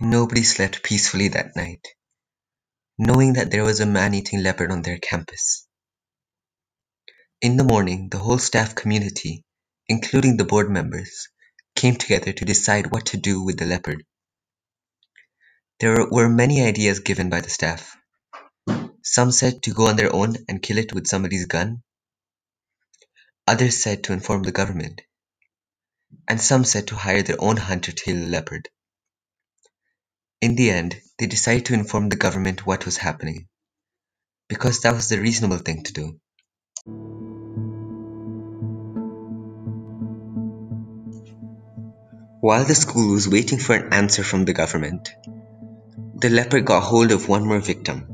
Nobody slept peacefully that night, knowing that there was a man-eating leopard on their campus. In the morning, the whole staff community, including the board members, came together to decide what to do with the leopard. There were many ideas given by the staff. Some said to go on their own and kill it with somebody's gun. Others said to inform the government. And some said to hire their own hunter to kill the leopard. In the end, they decided to inform the government what was happening, because that was the reasonable thing to do. While the school was waiting for an answer from the government, the leopard got hold of one more victim,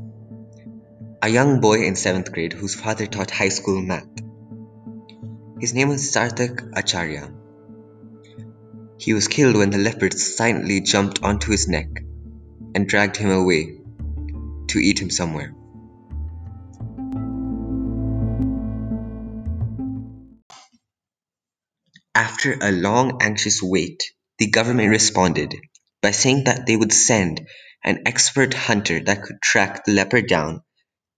a young boy in 7th grade whose father taught high school math. His name was Sarthak Acharya. He was killed when the leopard silently jumped onto his neck and dragged him away to eat him somewhere. After a long, anxious wait, the government responded by saying that they would send an expert hunter that could track the leopard down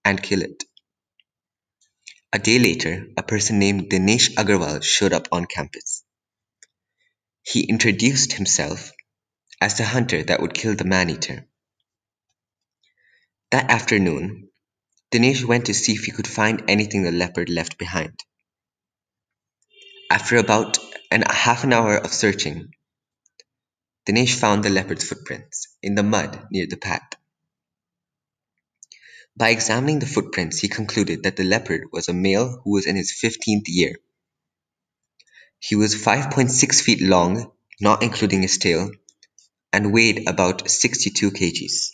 and kill it. A day later, a person named Dinesh Agarwal showed up on campus. He introduced himself as the hunter that would kill the man-eater. That afternoon, Dinesh went to see if he could find anything the leopard left behind. After about an half an hour of searching, Dinesh found the leopard's footprints in the mud near the path. By examining the footprints, he concluded that the leopard was a male who was in his 15th year. He was 5.6 feet long, not including his tail, and weighed about 62 kgs.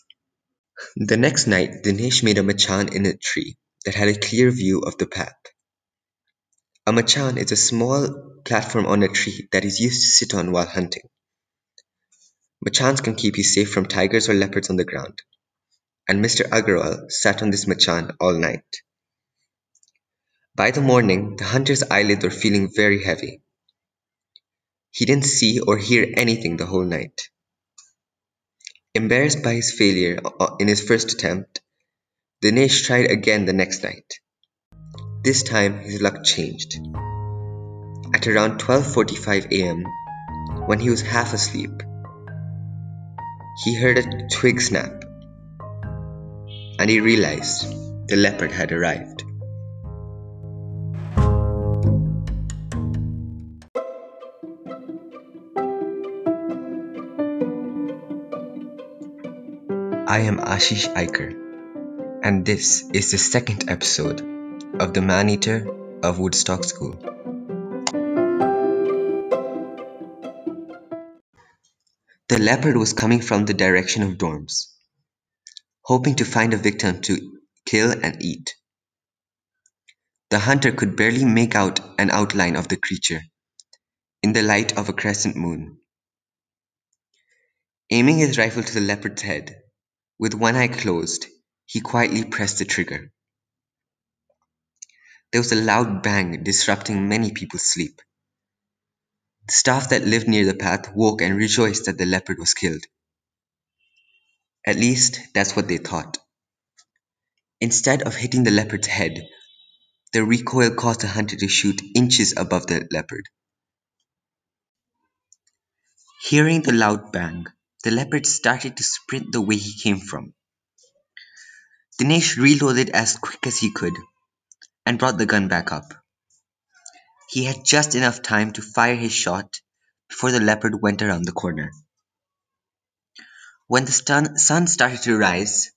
The next night, Dinesh made a machan in a tree that had a clear view of the path. A machan is a small platform on a tree that is used to sit on while hunting. Machans can keep you safe from tigers or leopards on the ground, and Mr. Agarwal sat on this machan all night. By the morning, the hunter's eyelids were feeling very heavy. He didn't see or hear anything the whole night. Embarrassed by his failure uh, uh, in his first attempt, Dinesh tried again the next night. This time his luck changed. At around 12:45 a.m., when he was half asleep, he heard a twig snap and he realized the leopard had arrived. I am Ashish Aiker, and this is the second episode of The Man Eater of Woodstock School. The leopard was coming from the direction of dorms, hoping to find a victim to kill and eat. The hunter could barely make out an outline of the creature in the light of a crescent moon. Aiming his rifle to the leopard's head, with one eye closed, he quietly pressed the trigger. There was a loud bang disrupting many people's sleep. The staff that lived near the path woke and rejoiced that the leopard was killed. At least, that's what they thought. Instead of hitting the leopard's head, the recoil caused the hunter to shoot inches above the leopard. Hearing the loud bang, the leopard started to sprint the way he came from. Dinesh reloaded as quick as he could and brought the gun back up. He had just enough time to fire his shot before the leopard went around the corner. When the sun started to rise,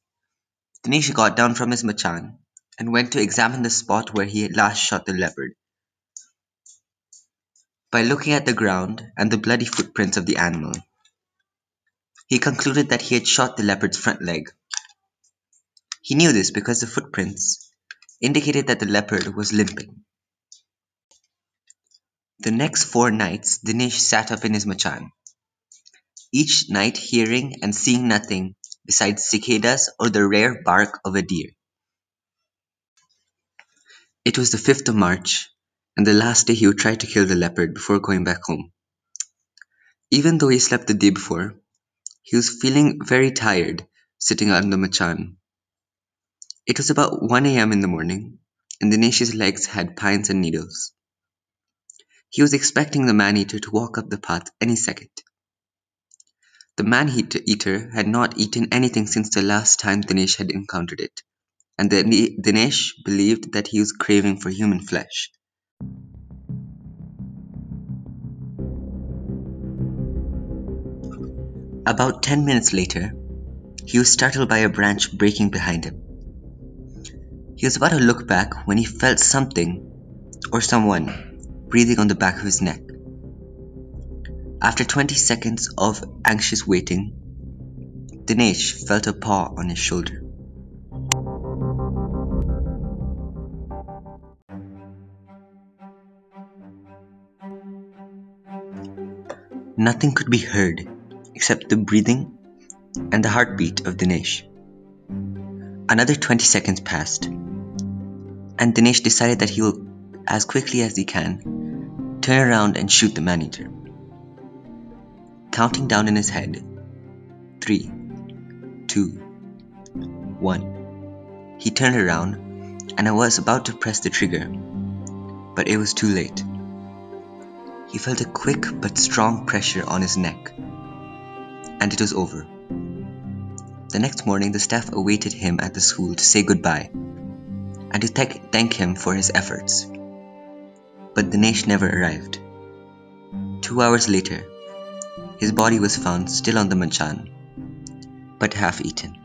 Dinesh got down from his machan and went to examine the spot where he had last shot the leopard. By looking at the ground and the bloody footprints of the animal, he concluded that he had shot the leopard's front leg. He knew this because the footprints indicated that the leopard was limping. The next four nights Dinesh sat up in his machan, each night hearing and seeing nothing besides cicadas or the rare bark of a deer. It was the 5th of March, and the last day he would try to kill the leopard before going back home. Even though he slept the day before, He was feeling very tired, sitting on the machan. It was about 1 a.m. in the morning, and Dinesh's legs had pines and needles. He was expecting the man-eater to walk up the path any second. The man-eater had not eaten anything since the last time Dinesh had encountered it, and Dinesh believed that he was craving for human flesh. About ten minutes later, he was startled by a branch breaking behind him. He was about to look back when he felt something, or someone, breathing on the back of his neck. After 20 seconds of anxious waiting, Dinesh felt a paw on his shoulder. Nothing could be heard except the breathing and the heartbeat of Dinesh. Another 20 seconds passed, and Dinesh decided that he will, as quickly as he can, turn around and shoot the man-eater. Counting down in his head, three, two, one. He turned around and I was about to press the trigger, but it was too late. He felt a quick but strong pressure on his neck and it was over. The next morning, the staff awaited him at the school to say goodbye and to th- thank him for his efforts. But Dinesh never arrived. Two hours later, his body was found still on the machan, but half eaten.